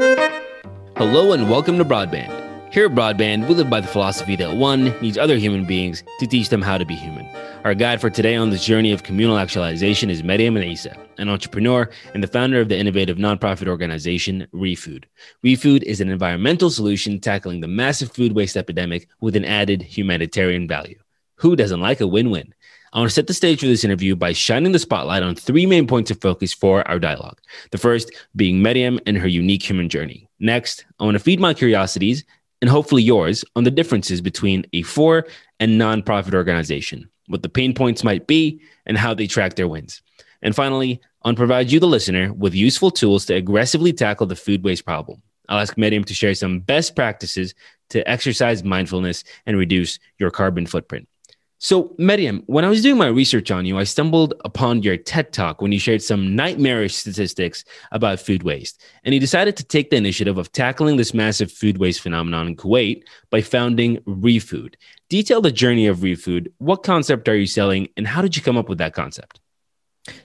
Hello and welcome to Broadband. Here at Broadband, we live by the philosophy that one needs other human beings to teach them how to be human. Our guide for today on this journey of communal actualization is Maryam Eisa, an entrepreneur and the founder of the innovative nonprofit organization ReFood. ReFood is an environmental solution tackling the massive food waste epidemic with an added humanitarian value. Who doesn't like a win win? I want to set the stage for this interview by shining the spotlight on three main points of focus for our dialogue. The first being Maryam and her unique human journey. Next, I want to feed my curiosities and hopefully yours on the differences between a for and nonprofit organization, what the pain points might be, and how they track their wins. And finally, I want to provide you, the listener, with useful tools to aggressively tackle the food waste problem. I'll ask Maryam to share some best practices to exercise mindfulness and reduce your carbon footprint. So, Maryam, when I was doing my research on you, I stumbled upon your TED talk when you shared some nightmarish statistics about food waste. And you decided to take the initiative of tackling this massive food waste phenomenon in Kuwait by founding ReFood. Detail the journey of ReFood. What concept are you selling, and how did you come up with that concept?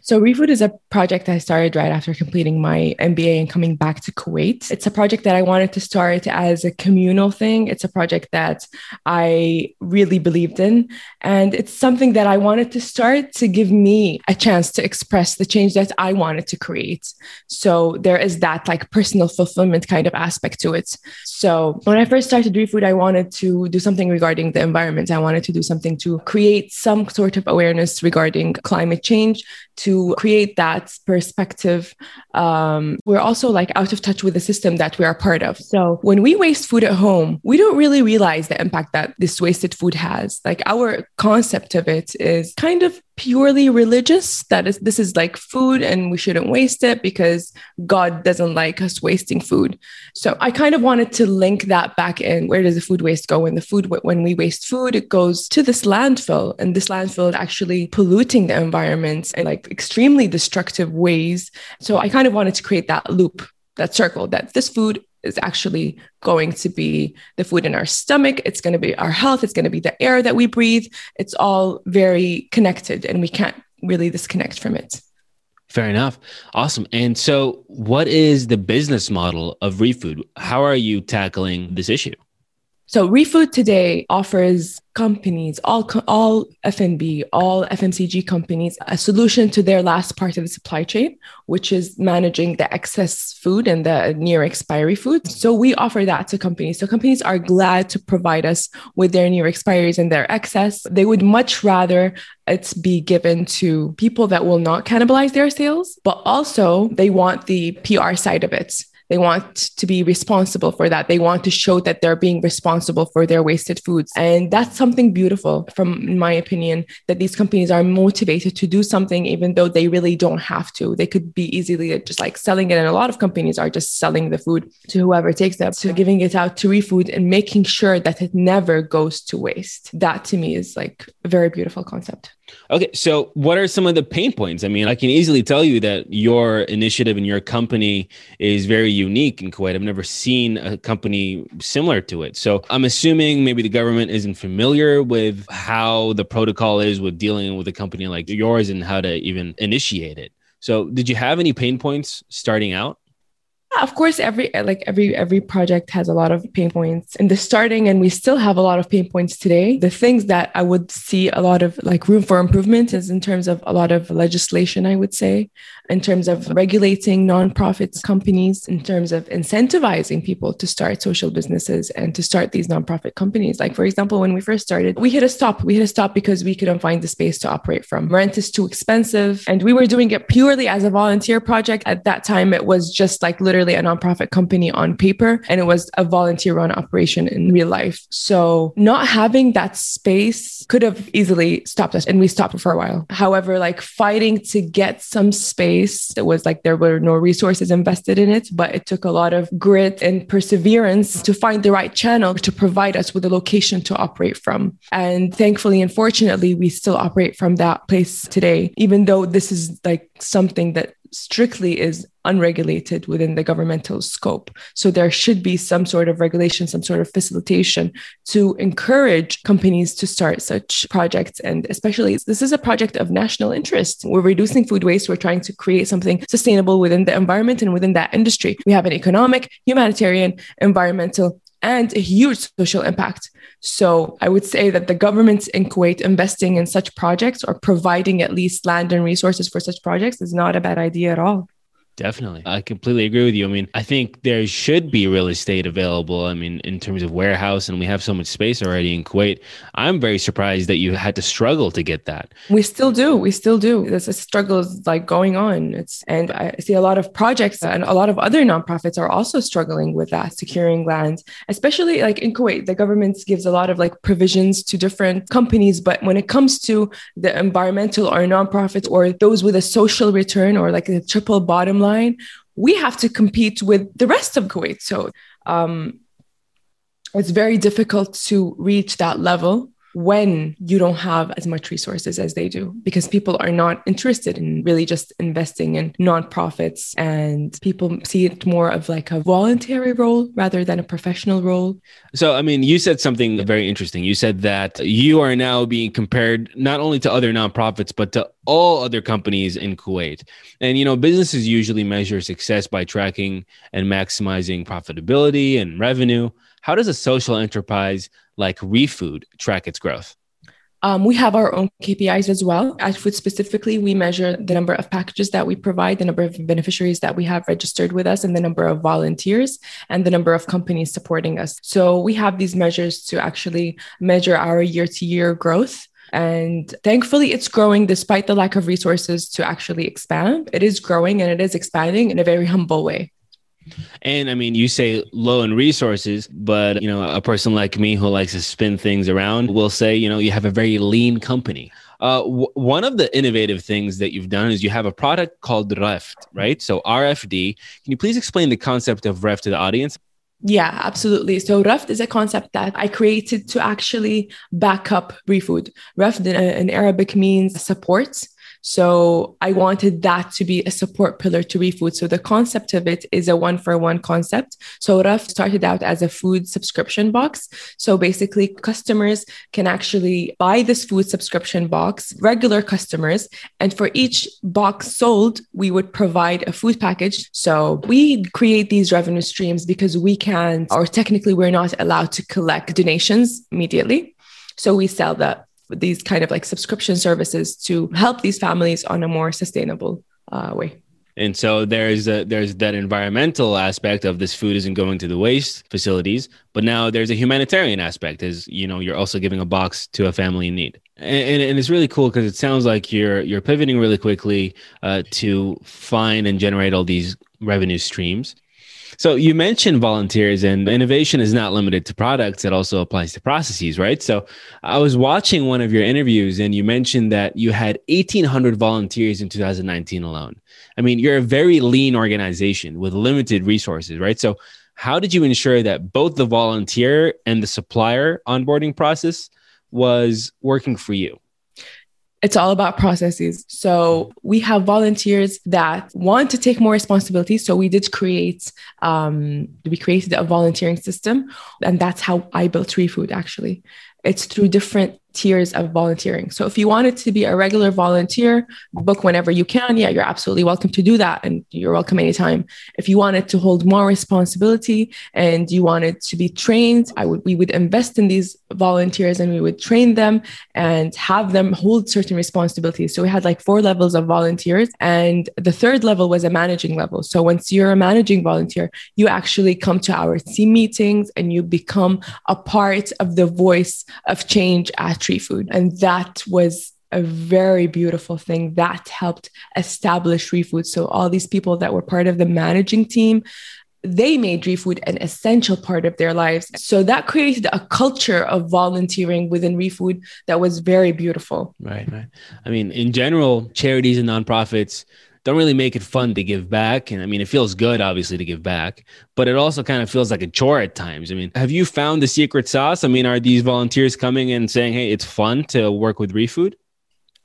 So, ReFood is a project I started right after completing my MBA and coming back to Kuwait. It's a project that I wanted to start as a communal thing. It's a project that I really believed in. And it's something that I wanted to start to give me a chance to express the change that I wanted to create. So, there is that like personal fulfillment kind of aspect to it. So, when I first started ReFood, I wanted to do something regarding the environment. I wanted to do something to create some sort of awareness regarding climate change to create that perspective. Um, we're also like out of touch with the system that we are part of. So when we waste food at home, we don't really realize the impact that this wasted food has. Like our concept of it is kind of purely religious that is this is like food and we shouldn't waste it because god doesn't like us wasting food. So i kind of wanted to link that back in. Where does the food waste go? When the food when we waste food it goes to this landfill and this landfill is actually polluting the environment in like extremely destructive ways. So i kind of wanted to create that loop that circle that this food is actually going to be the food in our stomach. It's going to be our health. It's going to be the air that we breathe. It's all very connected and we can't really disconnect from it. Fair enough. Awesome. And so, what is the business model of ReFood? How are you tackling this issue? So ReFood today offers companies, all all F&B, all FMCG companies, a solution to their last part of the supply chain, which is managing the excess food and the near expiry food. So we offer that to companies. So companies are glad to provide us with their near expiries and their excess. They would much rather it's be given to people that will not cannibalize their sales, but also they want the PR side of it. They want to be responsible for that. They want to show that they're being responsible for their wasted foods. And that's something beautiful, from my opinion, that these companies are motivated to do something even though they really don't have to. They could be easily just like selling it. And a lot of companies are just selling the food to whoever takes it, to giving it out to ReFood and making sure that it never goes to waste. That to me is like a very beautiful concept. Okay, so what are some of the pain points? I mean, I can easily tell you that your initiative and your company is very unique in Kuwait. I've never seen a company similar to it. So I'm assuming maybe the government isn't familiar with how the protocol is with dealing with a company like yours and how to even initiate it. So, did you have any pain points starting out? Of course every eh, like every every project has a lot of pain points. In the starting and we still have a lot of pain points today the things that i would see a lot of like room for improvement is in terms of a lot of legislation i would say in terms of regulating nonprofits companies in terms of incentivizing people to start social businesses and to start these nonprofit companies. Like for example when we first started we hit a stop. We hit a stop because we couldn't find the space to operate from. Rent is too expensive. And we were doing it purely as a volunteer project. At that time it was just like literally a nonprofit company on paper and it was a volunteer run operation in real life. So not having that space could have easily stopped us and we stopped for a while. However like fighting to get some space space. It was like there were no resources invested in it, but it took a lot of grit and perseverance to find the right channel to provide us with a location to operate from. And thankfully and fortunately, we still operate from that place today, even though this is like something that strictly is unregulated within the governmental scope. So there should be some sort of regulation, some sort of facilitation to encourage companies to start such projects. And especially, this is a project of national interest. We're reducing food waste. We're trying to create something sustainable within the environment and within that industry. We have an economic, humanitarian, environmental, and a huge social impact. So I would say that the governments in Kuwait investing in such projects or providing at least land and resources for such projects is not a bad idea at all. Definitely. I completely agree with you. I mean, I think there should be real estate available. I mean, in terms of warehouse, and we have so much space already in Kuwait. I'm very surprised that you had to struggle to get that. We still do. We still do. There's a struggle like going on. It's and I see a lot of projects and a lot of other nonprofits are also struggling with that, securing land, especially like in Kuwait. The government gives a lot of like provisions to different companies, but when it comes to the environmental or nonprofits or those with a social return or like a triple bottom line, we have to compete with the rest of Kuwait. So um, it's very difficult to reach that level when you don't have as much resources as they do because people are not interested in really just investing in nonprofits and people see it more of like a voluntary role rather than a professional role. So, I mean, you said something very interesting. You said that you are now being compared not only to other nonprofits, but to all other companies in Kuwait. And, you know, businesses usually measure success by tracking and maximizing profitability and revenue. How does a social enterprise like ReFood track its growth? Um, we have our own KPIs as well. At Food specifically, we measure the number of packages that we provide, the number of beneficiaries that we have registered with us, and the number of volunteers and the number of companies supporting us. So we have these measures to actually measure our year to year growth. And thankfully, it's growing despite the lack of resources to actually expand. It is growing and it is expanding in a very humble way. And I mean, you say low in resources, but you know, a person like me who likes to spin things around will say, you know, you have a very lean company. Uh, w- one of the innovative things that you've done is you have a product called Reft, right? So RFD. Can you please explain the concept of Reft to the audience? Yeah, absolutely. So Reft is a concept that I created to actually back up ReFood. Reft in Arabic means support. So I wanted that to be a support pillar to ReFood. So the concept of it is a one for one concept. So Reft started out as a food subscription box. So basically, customers can actually buy this food subscription box, regular customers, and for each box sold, we would provide a food package. So we create these revenue streams because we can't, or technically, we're not allowed to collect donations immediately. So we sell the these kind of like subscription services to help these families on a more sustainable uh, way. And so there's a, there's that environmental aspect of this food isn't going to the waste facilities, but now there's a humanitarian aspect, is you know you're also giving a box to a family in need, and, and, and it's really cool because it sounds like you're you're pivoting really quickly uh, to find and generate all these revenue streams. So you mentioned volunteers and innovation is not limited to products. It also applies to processes, right? So I was watching one of your interviews and you mentioned that you had 1800 volunteers in 2019 alone. I mean, you're a very lean organization with limited resources, right? So how did you ensure that both the volunteer and the supplier onboarding process was working for you? It's all about processes. So we have volunteers that want to take more responsibility. So we did create, um, we created a volunteering system, and that's how I built ReFood. actually. It's through different tiers of volunteering. So if you wanted to be a regular volunteer, book whenever you can. Yeah, you're absolutely welcome to do that. And you're welcome anytime. If you wanted to hold more responsibility and you wanted to be trained, I would we would invest in these volunteers and we would train them and have them hold certain responsibilities. So we had like four levels of volunteers. And the third level was a managing level. So once you're a managing volunteer, you actually come to our team meetings and you become a part of the voice of change at ReFood. And that was a very beautiful thing that helped establish ReFood. So all these people that were part of the managing team, they made ReFood an essential part of their lives. So that created a culture of volunteering within ReFood that was very beautiful. Right, right. I mean, in general, charities and nonprofits don't really make it fun to give back. And I mean, it feels good, obviously, to give back, but it also kind of feels like a chore at times. I mean, have you found the secret sauce? I mean, are these volunteers coming and saying, hey, it's fun to work with ReFood?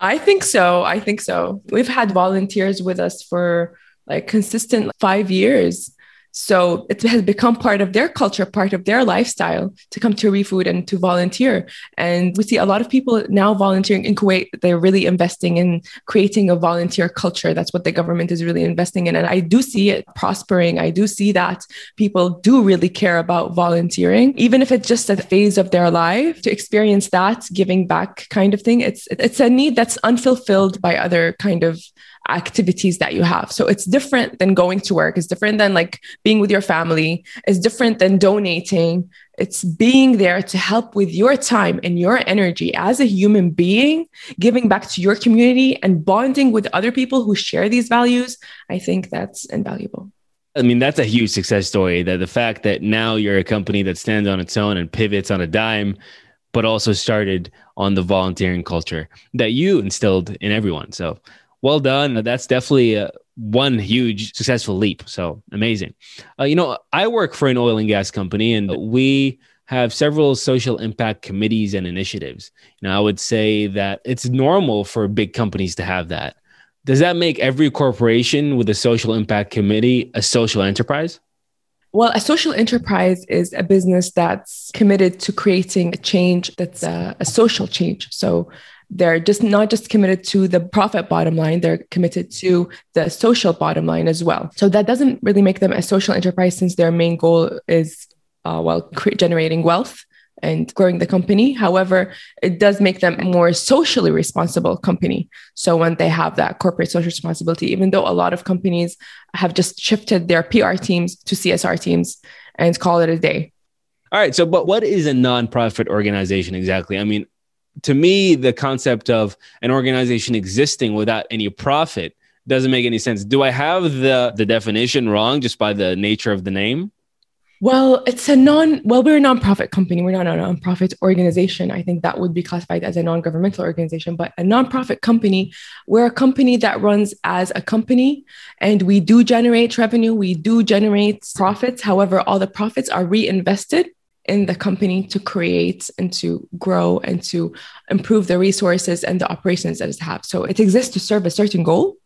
I think so. I think so. We've had volunteers with us for like consistent five years. So it has become part of their culture, part of their lifestyle to come to ReFood and to volunteer. And we see a lot of people now volunteering in Kuwait. They're really investing in creating a volunteer culture. That's what the government is really investing in. And I do see it prospering. I do see that people do really care about volunteering, even if it's just a phase of their life to experience that giving back kind of thing. It's it's a need that's unfulfilled by other kind of activities that you have. So it's different than going to work. It's different than like being with your family. It's different than donating. It's being there to help with your time and your energy as a human being, giving back to your community and bonding with other people who share these values. I think that's invaluable. I mean, that's a huge success story. That the fact that now you're a company that stands on its own and pivots on a dime, but also started on the volunteering culture that you instilled in everyone. So well done. That's definitely uh, one huge successful leap. So amazing. Uh, you know, I work for an oil and gas company, and we have several social impact committees and initiatives. Now, I would say that it's normal for big companies to have that. Does that make every corporation with a social impact committee a social enterprise? Well, a social enterprise is a business that's committed to creating a change that's a, a social change. So they're just not just committed to the profit bottom line, they're committed to the social bottom line as well. So that doesn't really make them a social enterprise since their main goal is, uh, well, cre- generating wealth and growing the company. However, it does make them a more socially responsible company. So when they have that corporate social responsibility, even though a lot of companies have just shifted their PR teams to CSR teams and call it a day. All right. So, but what is a nonprofit organization exactly? I mean, to me, the concept of an organization existing without any profit doesn't make any sense. Do I have the the definition wrong just by the nature of the name? Well, it's a non well, we're a nonprofit company. We're not a nonprofit organization. I think that would be classified as a non-governmental organization, but a nonprofit company, we're a company that runs as a company and we do generate revenue, we do generate profits. However, all the profits are reinvested in the company to create and to grow and to improve the resources and the operations that it has. So it exists to serve a certain goal.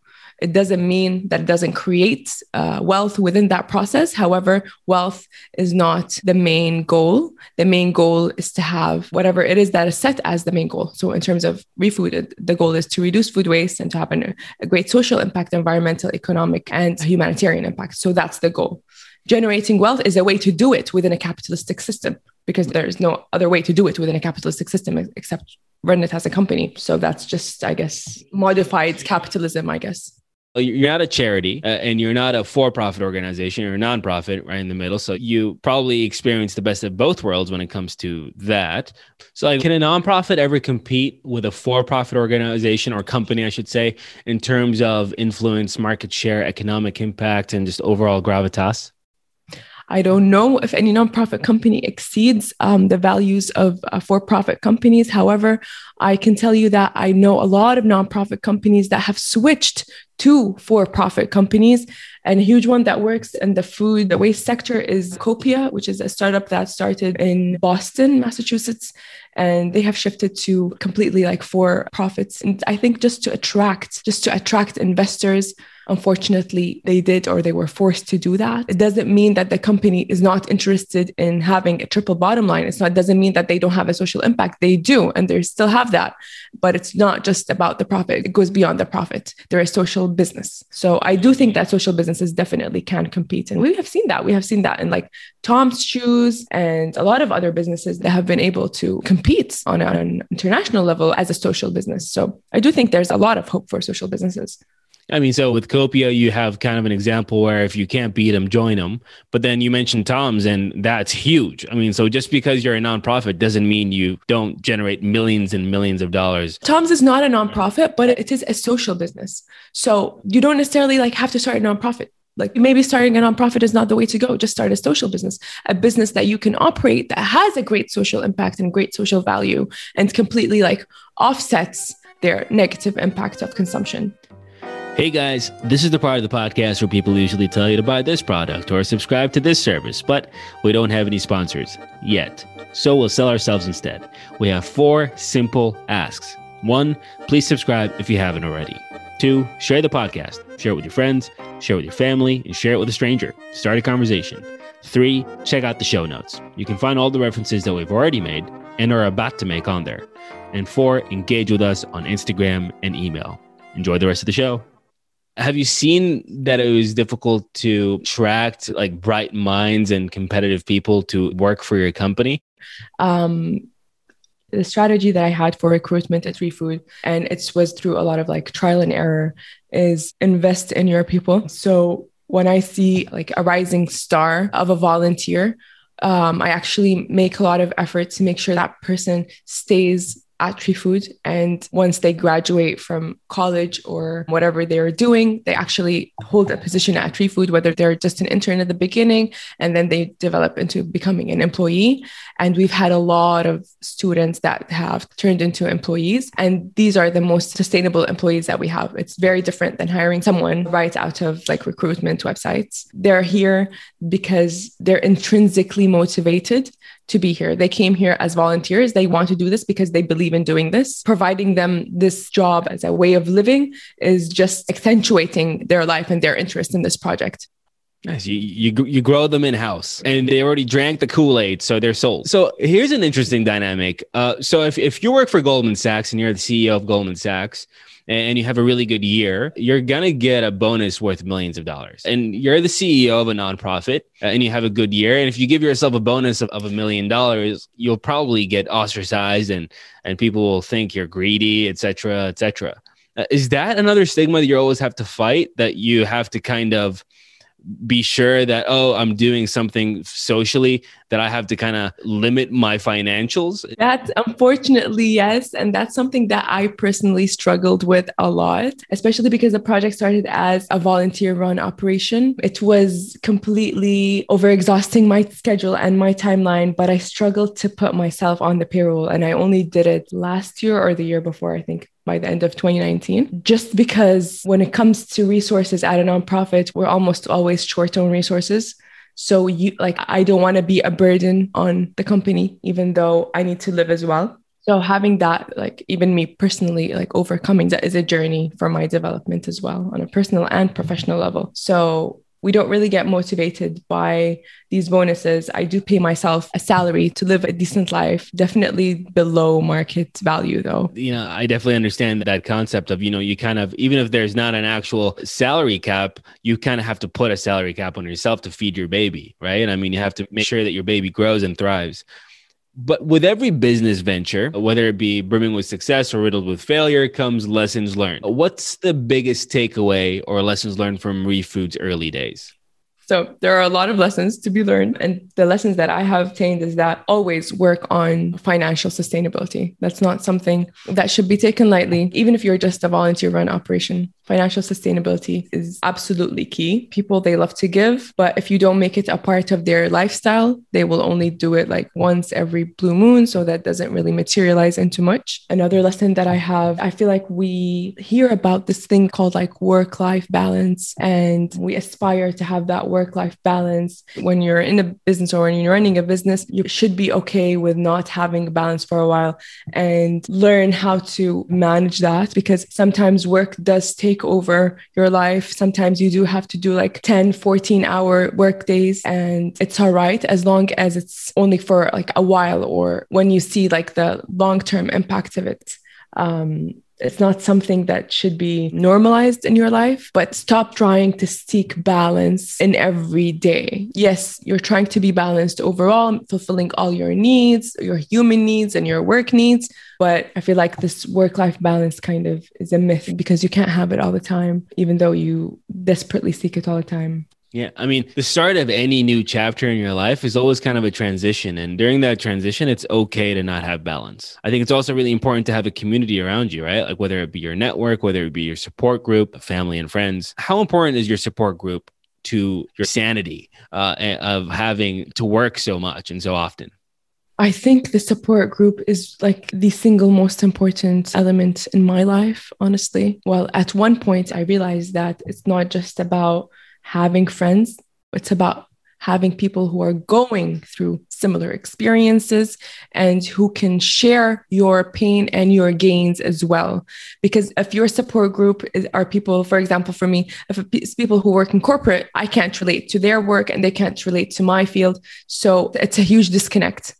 It doesn't mean that it doesn't create uh, wealth within that process. However, wealth is not the main goal. The main goal is to have whatever it is that is set as the main goal. So, in terms of ReFood, the goal is to reduce food waste and to have an, a great social impact, environmental, economic, and humanitarian impact. So, that's the goal generating wealth is a way to do it within a capitalistic system because there's no other way to do it within a capitalistic system except run it as a company. So that's just, I guess, modified capitalism, I guess. You're not a charity uh, and you're not a for profit organization. You're a nonprofit right in the middle. So you probably experience the best of both worlds when it comes to that. So, like, can a nonprofit ever compete with a for profit organization or company, I should say, in terms of influence, market share, economic impact, and just overall gravitas? I don't know if any nonprofit company exceeds um, the values of uh, for profit companies. However, I can tell you that I know a lot of nonprofit companies that have switched to for profit companies. And a huge one that works in the food, the waste sector is Copia, which is a startup that started in Boston, Massachusetts. And they have shifted to completely like for profits. And I think just to attract, just to attract investors Unfortunately, they did or they were forced to do that. It doesn't mean that the company is not interested in having a triple bottom line. It's not it doesn't mean that they don't have a social impact. They do, and they still have that. But it's not just about the profit. It goes beyond the profit. They're a social business. So I do think that social businesses definitely can compete. And we have seen that. We have seen that in like Tom's Shoes and a lot of other businesses that have been able to compete on an international level as a social business. So I do think there's a lot of hope for social businesses. I mean, so with Copia, you have kind of an example where if you can't beat them, join them. But then you mentioned Tom's, and that's huge. I mean, so just because you're a nonprofit doesn't mean you don't generate millions and millions of dollars. Tom's is not a nonprofit, but it is a social business. So you don't necessarily like have to start a nonprofit. Like maybe starting a nonprofit is not the way to go. Just start a social business, a business that you can operate that has a great social impact and great social value and completely like offsets their negative impact of consumption. Hey guys, this is the part of the podcast where people usually tell you to buy this product or subscribe to this service, but we don't have any sponsors yet. So we'll sell ourselves instead. We have four simple asks. One, please subscribe if you haven't already. Two, share the podcast. Share it with your friends, share it with your family, and share it with a stranger. Start a conversation. Three, check out the show notes. You can find all the references that we've already made and are about to make on there. And four, engage with us on Instagram and email. Enjoy the rest of the show. Have you seen that it was difficult to attract like bright minds and competitive people to work for your company? Um, the strategy that I had for recruitment at ReFood, and it was through a lot of like trial and error, is invest in your people. So when I see like a rising star of a volunteer, um, I actually make a lot of effort to make sure that person stays at ReFood. And once they graduate from college or whatever they're doing, they actually hold a position at ReFood, whether they're just an intern at the beginning and then they develop into becoming an employee. And we've had a lot of students that have turned into employees. And these are the most sustainable employees that we have. It's very different than hiring someone right out of like recruitment websites. They're here because they're intrinsically motivated to be here. They came here as volunteers. They want to do this because they believe in doing this. Providing them this job as a way of living is just accentuating their life and their interest in this project. Nice. You, you, you grow them in house and they already drank the Kool Aid, so they're sold. So here's an interesting dynamic. Uh, so if, if you work for Goldman Sachs and you're the CEO of Goldman Sachs, and you have a really good year, you're going to get a bonus worth millions of dollars. And you're the CEO of a nonprofit uh, and you have a good year. And if you give yourself a bonus of, a million dollars, you'll probably get ostracized and, and people will think you're greedy, et cetera, et cetera. Uh, is that another stigma that you always have to fight that you have to kind of be sure that oh i'm doing something socially that i have to kind of limit my financials. That unfortunately yes and that's something that i personally struggled with a lot especially because the project started as a volunteer run operation. It was completely overexhausting my schedule and my timeline but i struggled to put myself on the payroll and i only did it last year or the year before i think by the end of 2019, just because when it comes to resources at a nonprofit, we're almost always short on resources. So you like I don't want to be a burden on the company, even though I need to live as well. So having that, like even me personally, like overcoming that is a journey for my development as well on a personal and professional level. So we don't really get motivated by these bonuses. I do pay myself a salary to live a decent life, definitely below market value though. You know, I definitely understand that concept of, you know, you kind of, even if there's not an actual salary cap, you kind of have to put a salary cap on yourself to feed your baby, right? I mean, you have to make sure that your baby grows and thrives. But with every business venture, whether it be brimming with success or riddled with failure, comes lessons learned. What's the biggest takeaway or lessons learned from ReFood's early days? So there are a lot of lessons to be learned. And the lessons that I have obtained is that always work on financial sustainability. That's not something that should be taken lightly, even if you're just a volunteer run operation. Financial sustainability is absolutely key. People, they love to give, but if you don't make it a part of their lifestyle, they will only do it like once every blue moon. So that doesn't really materialize into much. Another lesson that I have, I feel like we hear about this thing called like work life balance, and we aspire to have that work life balance. When you're in a business or when you're running a business, you should be okay with not having a balance for a while and learn how to manage that because sometimes work does take take over your life. Sometimes you do have to do like 10, 14 hour work days and it's all right as long as it's only for like a while or when you see like the long term impact of it. Um, it's not something that should be normalized in your life, but stop trying to seek balance in every day. Yes, you're trying to be balanced overall, fulfilling all your needs, your human needs and your work needs. But I feel like this work life balance kind of is a myth because you can't have it all the time, even though you desperately seek it all the time. Yeah. I mean, the start of any new chapter in your life is always kind of a transition. And during that transition, it's okay to not have balance. I think it's also really important to have a community around you, right? Like whether it be your network, whether it be your support group, family, and friends. How important is your support group to your sanity uh, of having to work so much and so often? I think the support group is like the single most important element in my life, honestly. Well, at one point, I realized that it's not just about having friends. It's about having people who are going through similar experiences and who can share your pain and your gains as well. Because if your support group is, are people, for example, for me, if it's people who work in corporate, I can't relate to their work and they can't relate to my field. So it's a huge disconnect.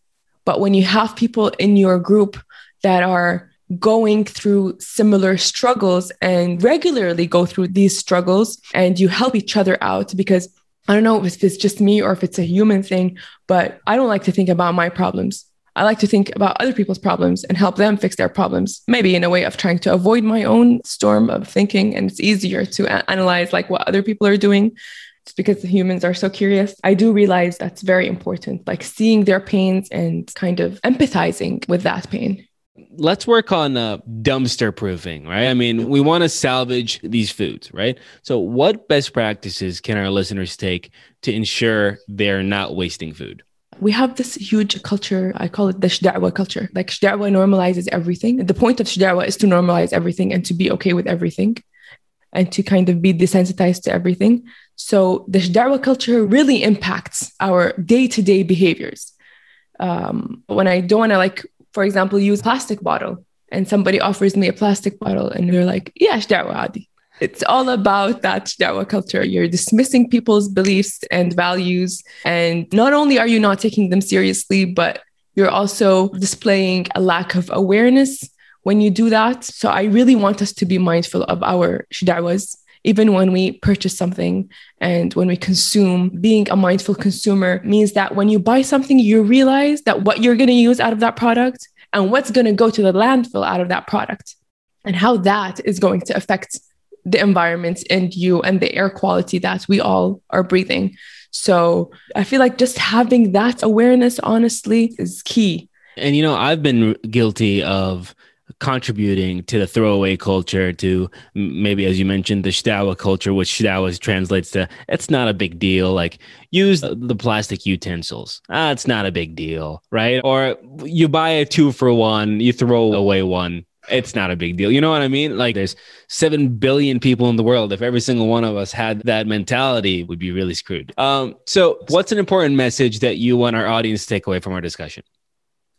But when you have people in your group that are going through similar struggles and regularly go through these struggles and you help each other out because I don't know if it's just me or if it's a human thing, but I don't like to think about my problems. I like to think about other people's problems and help them fix their problems, maybe in a way of trying to avoid my own storm of thinking. And it's easier to a- analyze like what other people are doing. just because the humans are so curious. I do realize that's very important, like seeing their pains and kind of empathizing with that pain let's work on uh, dumpster proofing, right? I mean, we want to salvage these foods, right? So, what best practices can our listeners take to ensure they're not wasting food? We have this huge culture, I call it the shdawa culture. Like shdawa normalizes everything. The point of shdawa is to normalize everything and to be okay with everything and to kind of be desensitized to everything. So the shdawa culture really impacts our day-to-day behaviors. Um, when I don't want to like for example, use plastic bottle and somebody offers me a plastic bottle and they're like, yeah, adi. It's all about that da'wah culture. You're dismissing people's beliefs and values. And not only are you not taking them seriously, but you're also displaying a lack of awareness when you do that. So I really want us to be mindful of our da'was, even when we purchase something and when we consume. Being a mindful consumer means that when you buy something, you realize that what you're going to use out of that product and what's going to go to the landfill out of that product and how that is going to affect the environment and you and the air quality that we all are breathing. So I feel like just having that awareness, honestly, is key. And, you know, I've been guilty of contributing to the throwaway culture, to maybe, as you mentioned, the shdawa culture, which shdawa translates to it's not a big deal. Like use the plastic utensils. Ah, it's not a big deal, right? Or you buy a two for one, you throw away one. It's not a big deal. You know what I mean? Like there's 7 billion people in the world. If every single one of us had that mentality, we'd be really screwed. Um, so what's an important message that you want our audience to take away from our discussion?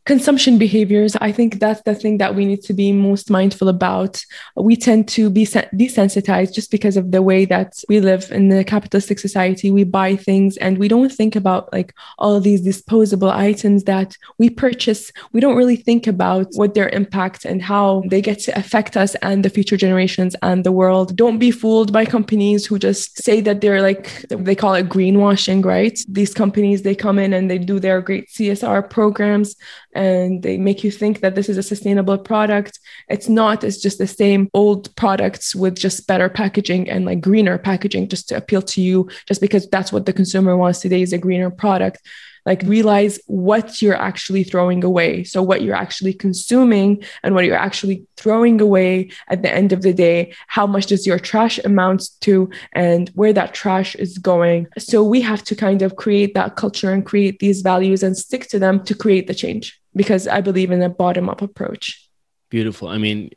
Consumption behaviors i think that's the thing that we need to be most mindful about. We tend to be desensitized just because of the way that we live in the capitalistic society. We buy things and we don't think about like all these disposable items that we purchase. We don't really think about what their impact and how they get to affect us and the future generations and the world. Don't be fooled by companies who just say that they're like they call it greenwashing right? These companies they come in and they do their great csr programs and they make you think that this is a sustainable product. It's not, it's just the same old products with just better packaging and like greener packaging just to appeal to you, just because that's what the consumer wants today is a greener product like realize what you're actually throwing away. So, what you're actually consuming and what you're actually throwing away at the end of the day, how much does your trash amount to, and where that trash is going. So, we have to kind of create that culture and create these values and stick to them to create the change because I believe in a bottom up approach. Beautiful. I mean,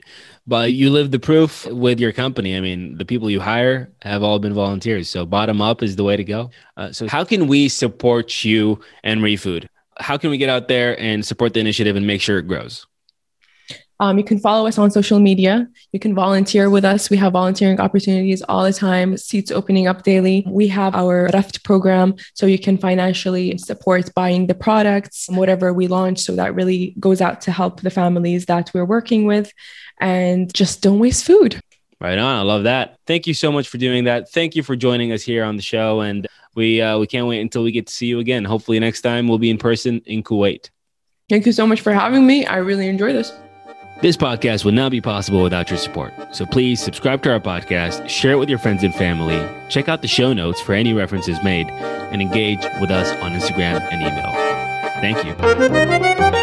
but you live the proof with your company. I mean, the people you hire have all been volunteers. So bottom up is the way to go. Uh, so how can we support you and ReFood? How can we get out there and support the initiative and make sure it grows? Um, you can follow us on social media. You can volunteer with us. We have volunteering opportunities all the time, seats opening up daily. We have our Raft program, so you can financially support buying the products, and whatever we launch. So that really goes out to help the families that we're working with. And just don't waste food. Right on. I love that. Thank you so much for doing that. Thank you for joining us here on the show. And we uh, we can't wait until we get to see you again. Hopefully next time we'll be in person in Kuwait. Thank you so much for having me. I really enjoy this. This podcast would not be possible without your support. So please subscribe to our podcast, share it with your friends and family, check out the show notes for any references made, and engage with us on Instagram and email. Thank you.